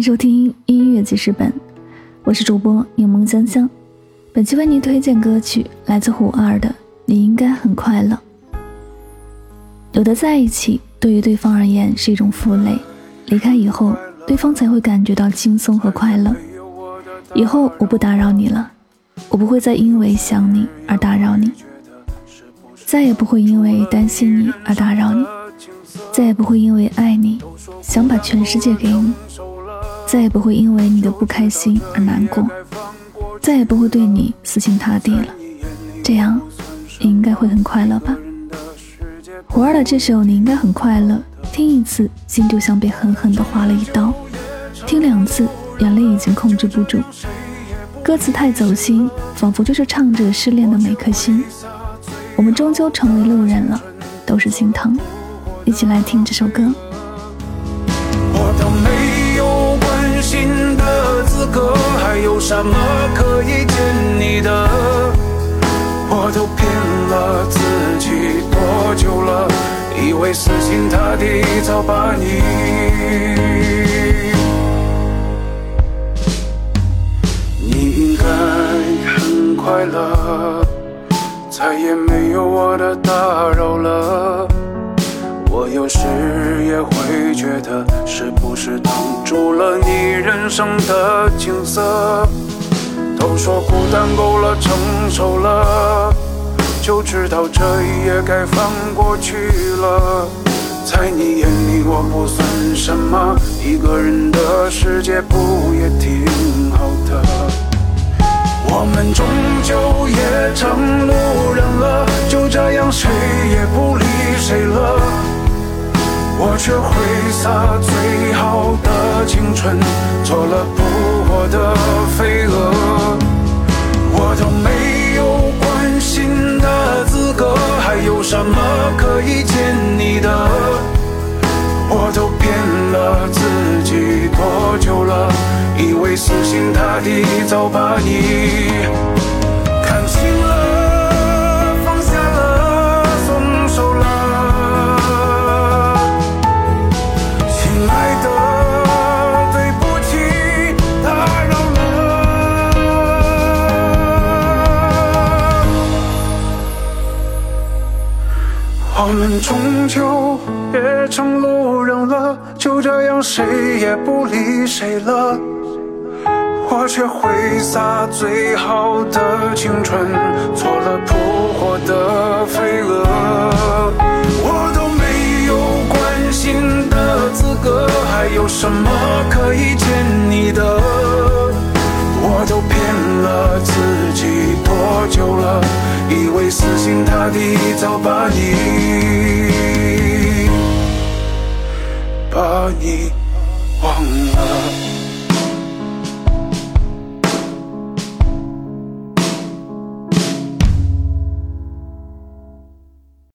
迎收听音乐记事本，我是主播柠檬香香。本期为您推荐歌曲来自虎二的《你应该很快乐》。有的在一起，对于对方而言是一种负累；离开以后，对方才会感觉到轻松和快乐。以后我不打扰你了，我不会再因为想你而打扰你，再也不会因为担心你而打扰你，再也不会因为爱你想把全世界给你。再也不会因为你的不开心而难过，再也不会对你死心塌地了。这样，你应该会很快乐吧？胡儿的这首《你应该很快乐》，听一次心就像被狠狠地划了一刀，听两次眼泪已经控制不住。歌词太走心，仿佛就是唱着失恋的每颗心。我们终究成为路人了，都是心疼。一起来听这首歌。什么可以见你的？我都骗了自己多久了？以为死心塌地早把你。你应该很快乐，再也没有我的打扰了。我有时也会觉得，是不是挡住了你人生的景色？都说孤单够了，成熟了，就知道这一夜该放过去了。在你眼里我不算什么，一个人的世界不也挺好的？我们终究也成路人了，就这样谁也不理谁了。我却挥洒最好的青春，做了扑火的飞蛾。我都没有关心的资格，还有什么可以见你的？我都骗了自己多久了？以为死心塌地早把你。我们终究也成路人了，就这样谁也不理谁了。我却挥洒最好的青春，做了扑火的飞蛾。我都没有关心的资格，还有什么可以见你的？我都骗了自己？以为死心塌地早把你把你忘了。